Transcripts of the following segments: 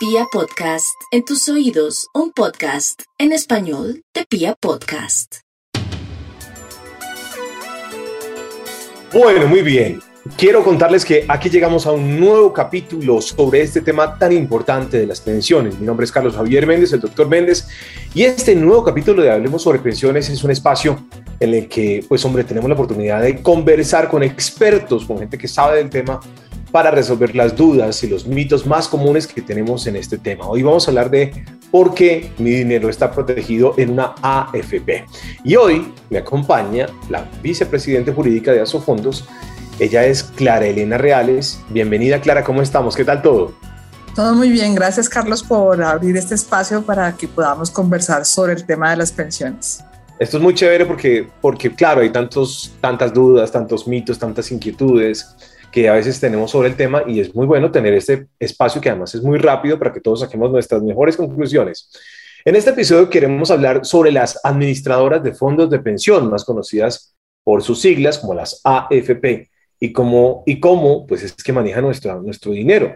Pia Podcast, en tus oídos, un podcast en español de Pia Podcast. Bueno, muy bien. Quiero contarles que aquí llegamos a un nuevo capítulo sobre este tema tan importante de las pensiones. Mi nombre es Carlos Javier Méndez, el doctor Méndez, y este nuevo capítulo de Hablemos sobre Pensiones es un espacio en el que, pues hombre, tenemos la oportunidad de conversar con expertos, con gente que sabe del tema para resolver las dudas y los mitos más comunes que tenemos en este tema. Hoy vamos a hablar de por qué mi dinero está protegido en una AFP. Y hoy me acompaña la vicepresidente jurídica de Asofondos. Ella es Clara Elena Reales. Bienvenida Clara, ¿cómo estamos? ¿Qué tal todo? Todo muy bien, gracias Carlos por abrir este espacio para que podamos conversar sobre el tema de las pensiones. Esto es muy chévere porque, porque claro, hay tantos, tantas dudas, tantos mitos, tantas inquietudes que a veces tenemos sobre el tema y es muy bueno tener este espacio que además es muy rápido para que todos saquemos nuestras mejores conclusiones. En este episodio queremos hablar sobre las administradoras de fondos de pensión, más conocidas por sus siglas como las AFP, y cómo, y cómo pues es que maneja nuestro, nuestro dinero.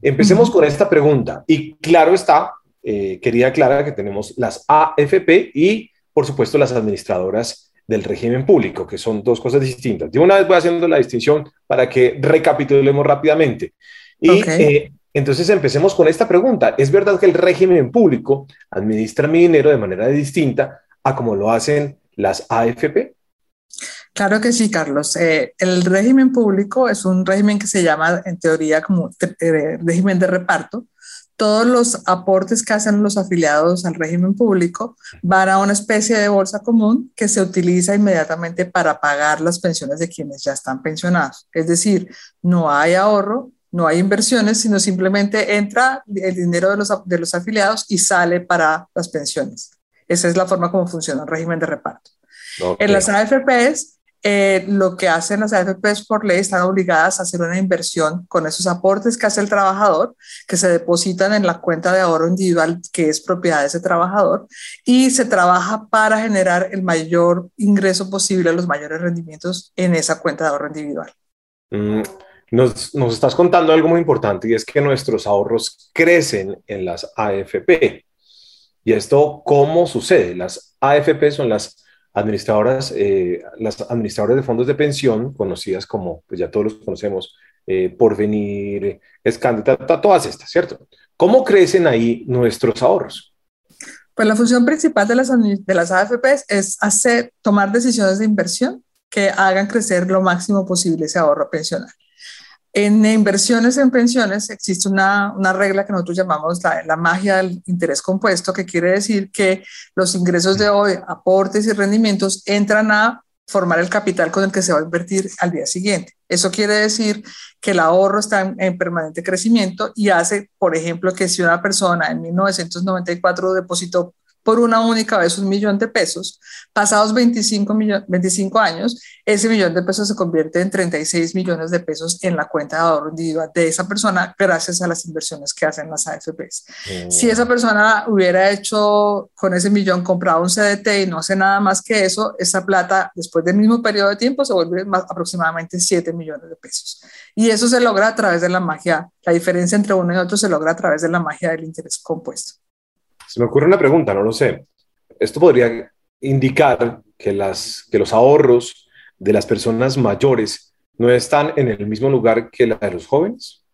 Empecemos con esta pregunta. Y claro está, eh, querida Clara, que tenemos las AFP y, por supuesto, las administradoras del régimen público, que son dos cosas distintas. De una vez voy haciendo la distinción para que recapitulemos rápidamente. Y eh, entonces empecemos con esta pregunta. ¿Es verdad que el régimen público administra mi dinero de manera distinta a como lo hacen las AFP? Claro que sí, Carlos. Eh, el régimen público es un régimen que se llama en teoría como eh, régimen de reparto, todos los aportes que hacen los afiliados al régimen público van a una especie de bolsa común que se utiliza inmediatamente para pagar las pensiones de quienes ya están pensionados. Es decir, no hay ahorro, no hay inversiones, sino simplemente entra el dinero de los, de los afiliados y sale para las pensiones. Esa es la forma como funciona el régimen de reparto. En las AFPs eh, lo que hacen las AFPs por ley están obligadas a hacer una inversión con esos aportes que hace el trabajador, que se depositan en la cuenta de ahorro individual que es propiedad de ese trabajador y se trabaja para generar el mayor ingreso posible, los mayores rendimientos en esa cuenta de ahorro individual. Mm, nos, nos estás contando algo muy importante y es que nuestros ahorros crecen en las AFP. ¿Y esto cómo sucede? Las AFP son las administradoras, eh, las administradoras de fondos de pensión, conocidas como, pues ya todos los conocemos, eh, Porvenir, Escándida, todas estas, ¿cierto? ¿Cómo crecen ahí nuestros ahorros? Pues la función principal de las, de las AFPs es hacer, tomar decisiones de inversión que hagan crecer lo máximo posible ese ahorro pensional. En inversiones en pensiones existe una, una regla que nosotros llamamos la, la, magia del interés compuesto, que quiere decir que los ingresos de hoy, aportes y rendimientos entran a formar el capital con el que se va a invertir al día siguiente. Eso quiere decir que el ahorro está en, en permanente crecimiento y hace, por ejemplo, que si una persona en 1994 depositó por una única vez un millón de pesos, pasados 25, 25 años, ese millón de pesos se convierte en 36 millones de pesos en la cuenta de ahorro individual de esa persona gracias a las inversiones que hacen las AFPs. Si esa persona hubiera hecho con ese millón, comprado un CDT y no hace nada más que eso, esa plata después del mismo periodo de tiempo se vuelve más, aproximadamente 7 millones de pesos. Y eso se logra a través de la magia, la diferencia entre uno y otro se logra a través de la magia del interés compuesto. Se me ocurre una pregunta, no lo sé. Esto podría indicar que, las, que los ahorros de las personas mayores no están en el mismo lugar que la de los jóvenes.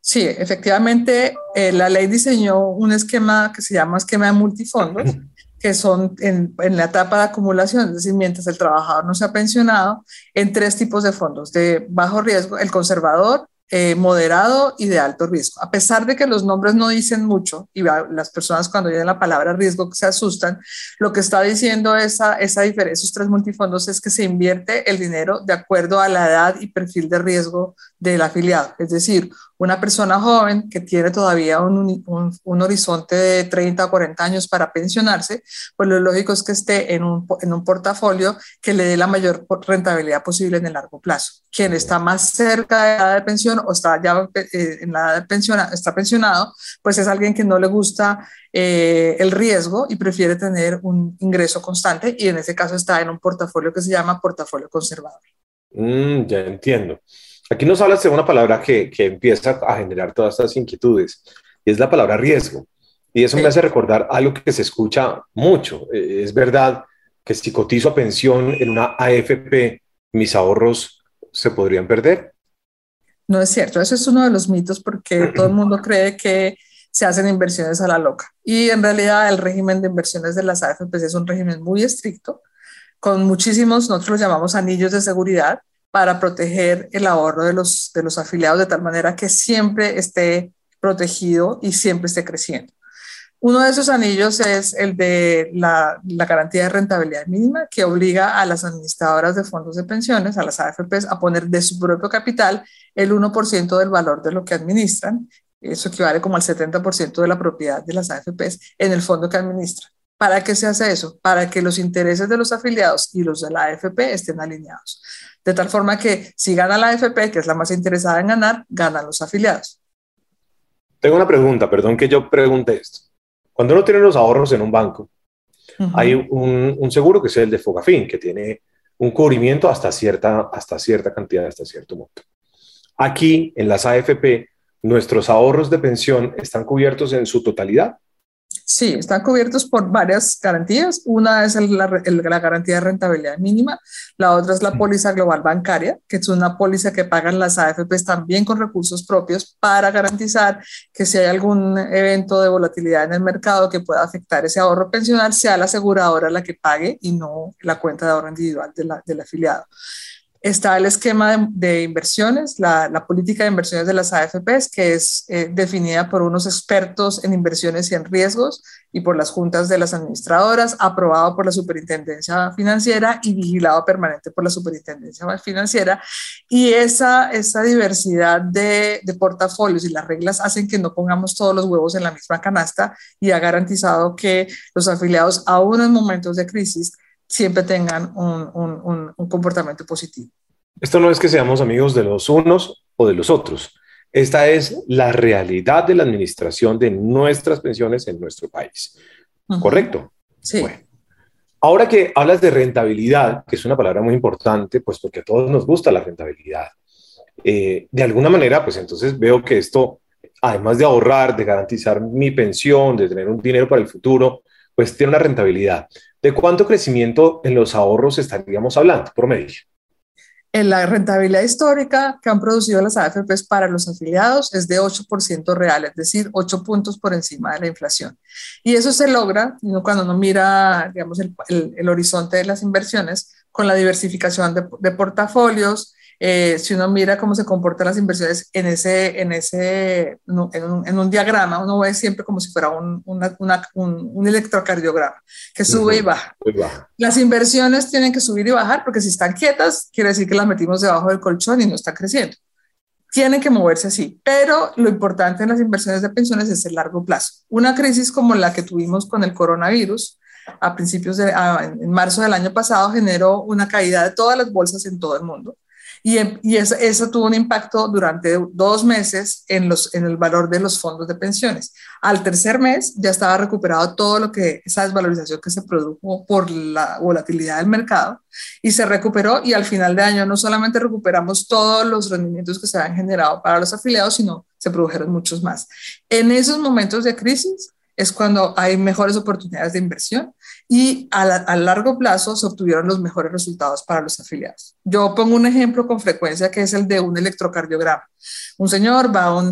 Sí, efectivamente, eh, la ley diseñó un esquema que se llama esquema de multifondos, que son en, en, la etapa de acumulación, es decir, mientras el trabajador no se ha pensionado, en tres tipos de fondos, de bajo riesgo, el conservador, eh, moderado y de alto riesgo. A pesar de que los nombres no dicen mucho y las personas cuando oyen la palabra riesgo se asustan, lo que está diciendo esa, esa diferencia, esos tres multifondos es que se invierte el dinero de acuerdo a la edad y perfil de riesgo del afiliado. Es decir, una persona joven que tiene todavía un, un, horizonte de 30 o 40 años para pensionarse, pues lo lógico es que esté en un, en un portafolio que le dé la mayor rentabilidad posible en el largo plazo. Quien está más cerca de la edad de pensión o está ya eh, en la edad de pensión, está pensionado, pues es alguien que no le gusta eh, el riesgo y prefiere tener un ingreso constante y en ese caso está en un portafolio que se llama portafolio conservador. Mm, ya entiendo. Aquí nos hablas de una palabra que, que, empieza a generar todas estas inquietudes y es la palabra riesgo. Y eso me hace recordar algo que se escucha mucho. Eh, es verdad que si cotizo a pensión en una AFP, mis ahorros se podrían perder. No es cierto, eso es uno de los mitos porque todo el mundo cree que se hacen inversiones a la loca. Y en realidad el régimen de inversiones de las AFPs es un régimen muy estricto, con muchísimos, nosotros los llamamos anillos de seguridad, para proteger el ahorro de los, de los afiliados de tal manera que siempre esté protegido y siempre esté creciendo. Uno de esos anillos es el de la, la, garantía de rentabilidad mínima, que obliga a las administradoras de fondos de pensiones, a las AFPs, a poner de su propio capital el 1% del valor de lo que administran. Eso equivale como al 70% de la propiedad de las AFPs en el fondo que administran. ¿Para qué se hace eso? Para que los intereses de los afiliados y los de la AFP estén alineados. De tal forma que si gana la AFP, que es la más interesada en ganar, ganan los afiliados. Tengo una pregunta, perdón que yo pregunte esto. Cuando uno tiene los ahorros en un banco, hay un, seguro que es el de Fogafín, que tiene un cubrimiento hasta cierta, hasta cierta cantidad, hasta cierto monto. Aquí, en las AFP, nuestros ahorros de pensión están cubiertos en su totalidad. Sí, están cubiertos por varias garantías. Una es la, garantía de rentabilidad mínima, la otra es la póliza global bancaria, que es una póliza que pagan las AFPs también con recursos propios para garantizar que si hay algún evento de volatilidad en el mercado que pueda afectar ese ahorro pensional, sea la aseguradora la que pague y no la cuenta de ahorro individual del afiliado. Está el esquema de, inversiones, la, política de inversiones de las AFPs, que es eh, definida por unos expertos en inversiones y en riesgos y por las juntas de las administradoras, aprobado por la Superintendencia Financiera y vigilado permanente por la Superintendencia Financiera. Y esa, esa diversidad de, de portafolios y las reglas hacen que no pongamos todos los huevos en la misma canasta y ha garantizado que los afiliados, aún en momentos de crisis, siempre tengan un, comportamiento positivo. Esto no es que seamos amigos de los unos o de los otros. Esta es la realidad de la administración de nuestras pensiones en nuestro país. ¿Correcto? Sí. ahora que hablas de rentabilidad, que es una palabra muy importante, pues porque a todos nos gusta la rentabilidad, eh, de alguna manera, pues entonces veo que esto, además de ahorrar, de garantizar mi pensión, de tener un dinero para el futuro, pues tiene una rentabilidad. ¿De cuánto crecimiento en los ahorros estaríamos hablando, promedio? En la rentabilidad histórica que han producido las AFPs para los afiliados es de 8% real, es decir, 8 puntos por encima de la inflación. Y eso se logra cuando uno mira, digamos, el, horizonte de las inversiones con la diversificación de, de portafolios, eh, si uno mira cómo se comportan las inversiones en ese, en ese, en un, diagrama, uno ve siempre como si fuera un, un, electrocardiograma que sube y baja. Las inversiones tienen que subir y bajar porque si están quietas, quiere decir que las metimos debajo del colchón y no están creciendo. Tienen que moverse así, pero lo importante en las inversiones de pensiones es el largo plazo. Una crisis como la que tuvimos con el coronavirus, a principios de en marzo del año pasado generó una caída de todas las bolsas en todo el mundo y, y eso, tuvo un impacto durante dos meses en, en el valor de los fondos de pensiones. Al tercer mes ya estaba recuperado todo lo que, esa desvalorización que se produjo por la volatilidad del mercado y se recuperó y al final de año no solamente recuperamos todos los rendimientos que se habían generado para los afiliados, sino se produjeron muchos más. En esos momentos de crisis, es cuando hay mejores oportunidades de inversión y a, largo plazo se obtuvieron los mejores resultados para los afiliados. Yo pongo un ejemplo con frecuencia que es el de un electrocardiograma. Un señor va a, un,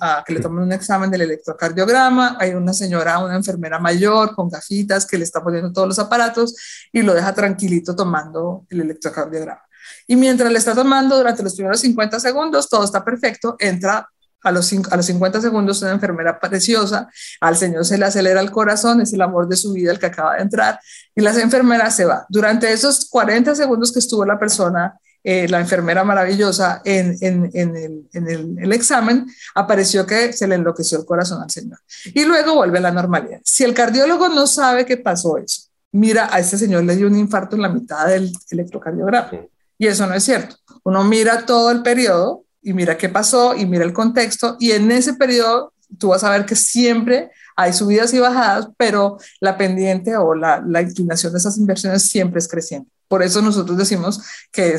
a, que le tomen un examen del electrocardiograma, hay una señora, una enfermera mayor con gafitas que le está poniendo todos los aparatos y lo deja tranquilito tomando el electrocardiograma. Y mientras le está tomando durante los primeros 50 segundos, todo está perfecto, entra a los, a los 50 segundos una enfermera preciosa, al señor se le acelera el corazón, es el amor de su vida el que acaba de entrar, y la enfermera se va. Durante esos 40 segundos que estuvo la persona, eh, la enfermera maravillosa en, en, en, el, en el, el, examen, apareció que se le enloqueció el corazón al señor. Y luego vuelve a la normalidad. Si el cardiólogo no sabe qué pasó eso, mira, a este señor le dio un infarto en la mitad del electrocardiograma. Y eso no es cierto. Uno mira todo el periodo y mira qué pasó y mira el contexto y en ese periodo tú vas a ver que siempre hay subidas y bajadas, pero la pendiente o la, la inclinación de esas inversiones siempre es creciente. Por eso nosotros decimos que,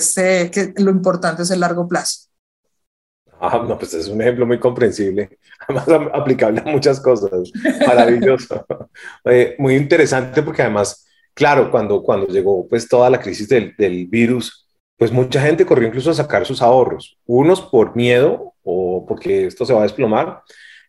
que lo importante es el largo plazo. Ah, no, pues es un ejemplo muy comprensible, además aplicable a muchas cosas. Maravilloso. Eh, muy interesante porque además, claro, cuando, cuando llegó pues toda la crisis del, del, virus, pues mucha gente corrió incluso a sacar sus ahorros, unos por miedo o porque esto se va a desplomar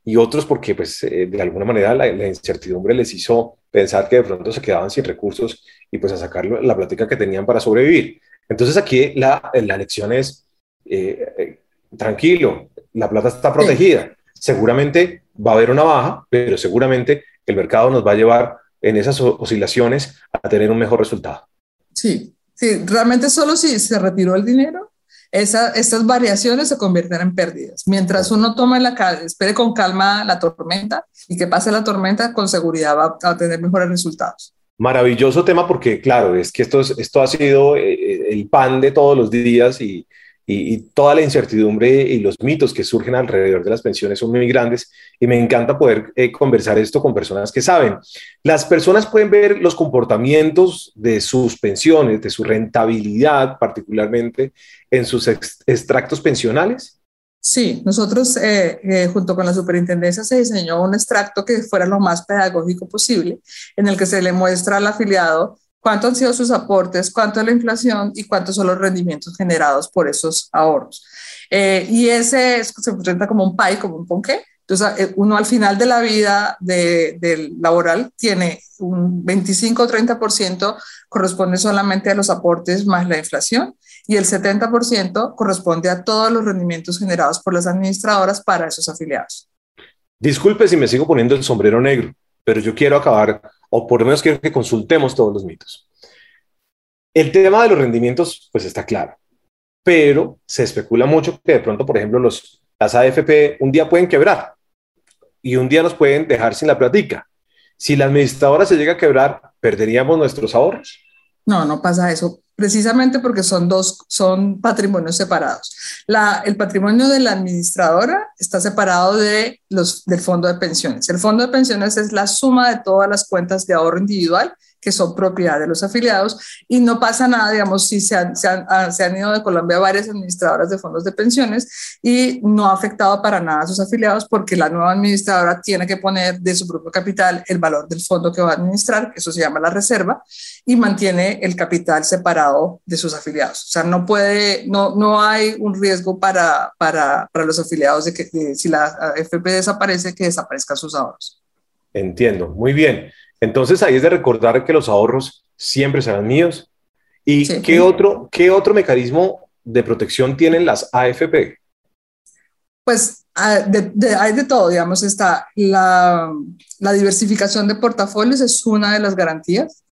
y otros porque pues eh, de alguna manera la, la, incertidumbre les hizo pensar que de pronto se quedaban sin recursos y pues a sacar la plática que tenían para sobrevivir. Entonces aquí la, la lección es... Eh, tranquilo, la plata está protegida. Seguramente va a haber una baja, pero seguramente el mercado nos va a llevar en esas oscilaciones a tener un mejor resultado. Sí, sí, realmente solo si se retiró el dinero, esa, estas variaciones se convierten en pérdidas. Mientras uno toma la espere con calma la tormenta y que pase la tormenta, con seguridad va a tener mejores resultados. Maravilloso tema porque, claro, es que esto, esto ha sido eh, eh, el pan de todos los días y, y, toda la incertidumbre y los mitos que surgen alrededor de las pensiones son muy grandes y me encanta poder eh, conversar esto con personas que saben. Las personas pueden ver los comportamientos de sus pensiones, de su rentabilidad particularmente en sus extractos pensionales. Sí, nosotros eh, eh, junto con la superintendencia se diseñó un extracto que fuera lo más pedagógico posible, en el que se le muestra al afiliado cuánto han sido sus aportes, cuánto es la inflación y cuántos son los rendimientos generados por esos ahorros. Eh, y ese se presenta como un pie, como un ponqué. Entonces, eh, uno al final de la vida de, laboral tiene un 25 o 30% corresponde solamente a los aportes más la inflación y el 70% corresponde a todos los rendimientos generados por las administradoras para esos afiliados. Disculpe si me sigo poniendo el sombrero negro, pero yo quiero acabar o por lo menos quiero que consultemos todos los mitos. El tema de los rendimientos, pues está claro, pero se especula mucho que de pronto, por ejemplo, los, las AFP un día pueden quebrar y un día nos pueden dejar sin la plática. Si la administradora se llega a quebrar, ¿perderíamos nuestros ahorros? No, no pasa eso precisamente porque son dos, son patrimonios separados. La, el patrimonio de la administradora está separado de los, del fondo de pensiones. El fondo de pensiones es la suma de todas las cuentas de ahorro individual que son propiedad de los afiliados y no pasa nada, digamos, si se han, se han, ah, se han ido de Colombia varias administradoras de fondos de pensiones y no ha afectado para nada a sus afiliados porque la nueva administradora tiene que poner de su propio capital el valor del fondo que va a administrar, eso se llama la reserva, y mantiene el capital separado de sus afiliados. O sea, no puede, no, no hay un riesgo para, para, para los afiliados de que si la FP desaparece, que desaparezcan sus ahorros. Entiendo, muy bien. Entonces ahí es de recordar que los ahorros siempre serán míos. ¿Y qué, otro, qué otro mecanismo de protección tienen las AFP? Pues ah, hay de todo, digamos, está la, la, diversificación de portafolios es una de las garantías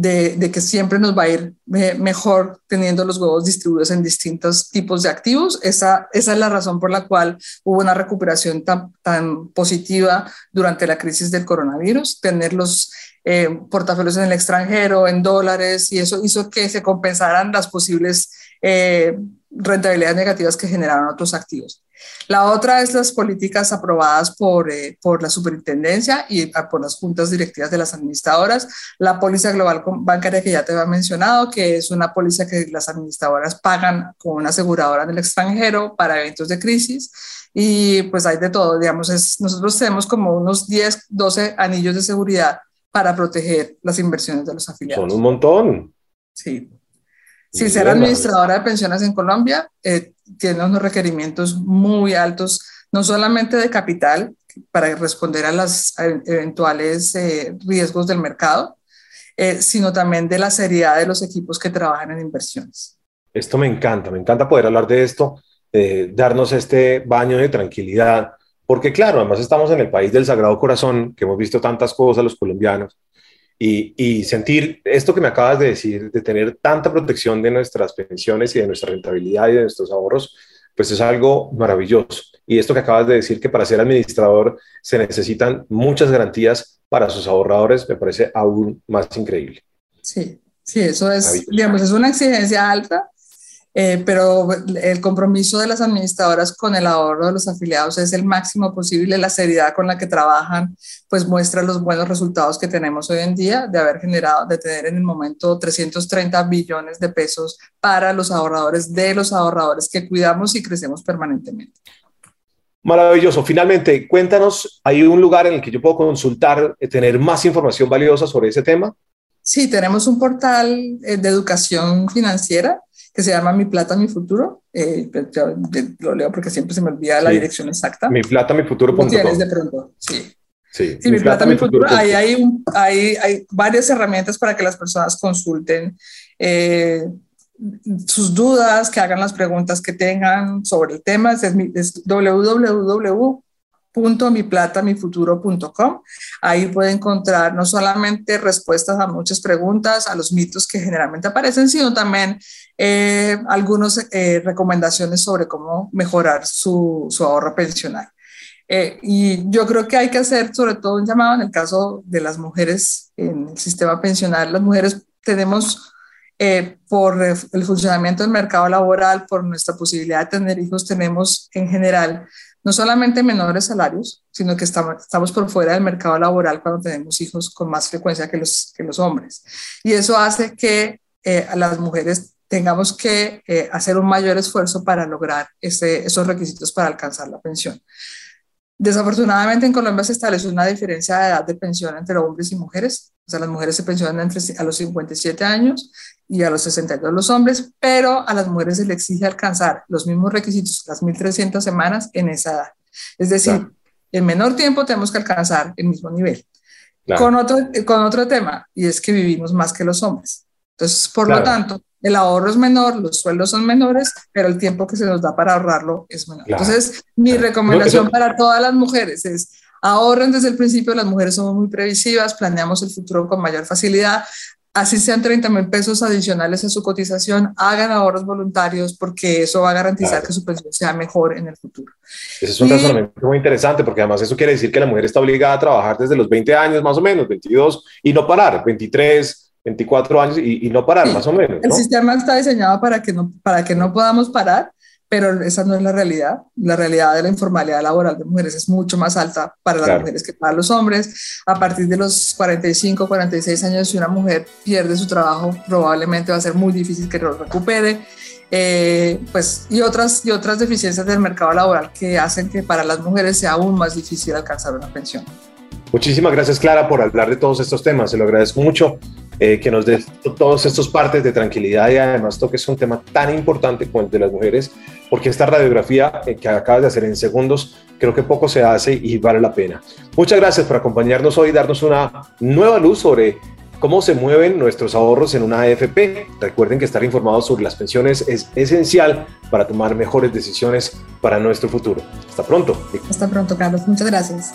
de, que siempre nos va a ir mejor teniendo los huevos distribuidos en distintos tipos de activos. Esa, esa es la razón por la cual hubo una recuperación tan, tan positiva durante la crisis del coronavirus, tener los eh, portafolios en el extranjero, en dólares, y eso hizo que se compensaran las posibles eh, rentabilidades negativas que generaron otros activos. La otra es las políticas aprobadas por, eh, por la superintendencia y ah, por las juntas directivas de las administradoras. La póliza global bancaria que ya te había mencionado, que es una póliza que las administradoras pagan con una aseguradora en el extranjero para eventos de crisis. Y pues hay de todo, digamos, es, nosotros tenemos como unos 10, 12 anillos de seguridad para proteger las inversiones de los afiliados. Son un montón. Sí. Si ser administradora de pensiones en Colombia eh, tiene unos requerimientos muy altos, no solamente de capital para responder a los eventuales eh, riesgos del mercado, eh, sino también de la seriedad de los equipos que trabajan en inversiones. Esto me encanta, me encanta poder hablar de esto, darnos este baño de tranquilidad porque claro, además estamos en el país del Sagrado Corazón, que hemos visto tantas cosas los colombianos, y, sentir esto que me acabas de decir, de tener tanta protección de nuestras pensiones y de nuestra rentabilidad y de nuestros ahorros, pues es algo maravilloso. Y esto que acabas de decir, que para ser administrador se necesitan muchas garantías para sus ahorradores, me parece aún más increíble. Sí, sí, eso es, digamos, es una exigencia alta eh, pero el compromiso de las administradoras con el ahorro de los afiliados es el máximo posible. La seriedad con la que trabajan, pues muestra los buenos resultados que tenemos hoy en día de haber generado, de tener en el momento 330 billones de pesos para los ahorradores de los ahorradores que cuidamos y crecemos permanentemente. Maravilloso. Finalmente, cuéntanos, ¿hay un lugar en el que yo puedo consultar, eh, tener más información valiosa sobre ese tema? Sí, tenemos un portal eh, de educación financiera que se llama Mi Plata, Mi Futuro. Eh, lo leo porque siempre se me olvida la dirección exacta. Mi Plata, Mi Futuro. tienes de pronto, sí. Sí, mi, plata, mi futuro. Ahí hay, hay, hay, varias herramientas para que las personas consulten eh, sus dudas, que hagan las preguntas que tengan sobre el tema. Es, es www.miplatamifuturo.com. Ahí puede encontrar no solamente respuestas a muchas preguntas, a los mitos que generalmente aparecen, sino también eh, algunas eh, recomendaciones sobre cómo mejorar su, su ahorro pensional. Eh, y yo creo que hay que hacer sobre todo un llamado en el caso de las mujeres en el sistema pensional. Las mujeres tenemos, eh, por el funcionamiento del mercado laboral, por nuestra posibilidad de tener hijos, tenemos en general no solamente menores salarios, sino que estamos, estamos por fuera del mercado laboral cuando tenemos hijos con más frecuencia que los, que los hombres. Y eso hace que eh, a las mujeres tengamos que hacer un mayor esfuerzo para lograr ese, esos requisitos para alcanzar la pensión. Desafortunadamente en Colombia se estableció una diferencia de edad de pensión entre hombres y mujeres. O sea, las mujeres se pensionan entre, a los 57 años y a los 62 los hombres, pero a las mujeres se les exige alcanzar los mismos requisitos, las 1.300 semanas en esa edad. Es decir, en menor tiempo tenemos que alcanzar el mismo nivel. Con, otro, con otro tema, y es que vivimos más que los hombres. Entonces, por lo tanto, el ahorro es menor, los sueldos son menores, pero el tiempo que se nos da para ahorrarlo es menor. Entonces, mi recomendación para todas las mujeres es ahorren desde el principio, las mujeres somos muy previsivas, planeamos el futuro con mayor facilidad, así sean 30 mil pesos adicionales a su cotización, hagan ahorros voluntarios porque eso va a garantizar que su pensión sea mejor en el futuro. Ese es un razonamiento muy interesante porque además eso quiere decir que la mujer está obligada a trabajar desde los 20 años más o menos, 22 y no parar, 23, 24 años y, no parar, más o menos. El sistema está diseñado para que, no, para que no podamos parar, pero esa no es la realidad. La realidad de la informalidad laboral de mujeres es mucho más alta para las mujeres que para los hombres. A partir de los 45, 46 años, si una mujer pierde su trabajo, probablemente va a ser muy difícil que lo recupere. Eh, pues, y, otras, y otras deficiencias del mercado laboral que hacen que para las mujeres sea aún más difícil alcanzar una pensión. Muchísimas gracias, Clara, por hablar de todos estos temas. Se lo agradezco mucho. Eh, que nos dé todos estos partes de tranquilidad y además toques un tema tan importante como el de las mujeres, porque esta radiografía eh, que acabas de hacer en segundos, creo que poco se hace y vale la pena. Muchas gracias por acompañarnos hoy y darnos una nueva luz sobre cómo se mueven nuestros ahorros en una AFP. Recuerden que estar informados sobre las pensiones es esencial para tomar mejores decisiones para nuestro futuro. Hasta pronto. Hasta pronto, Carlos. Muchas gracias.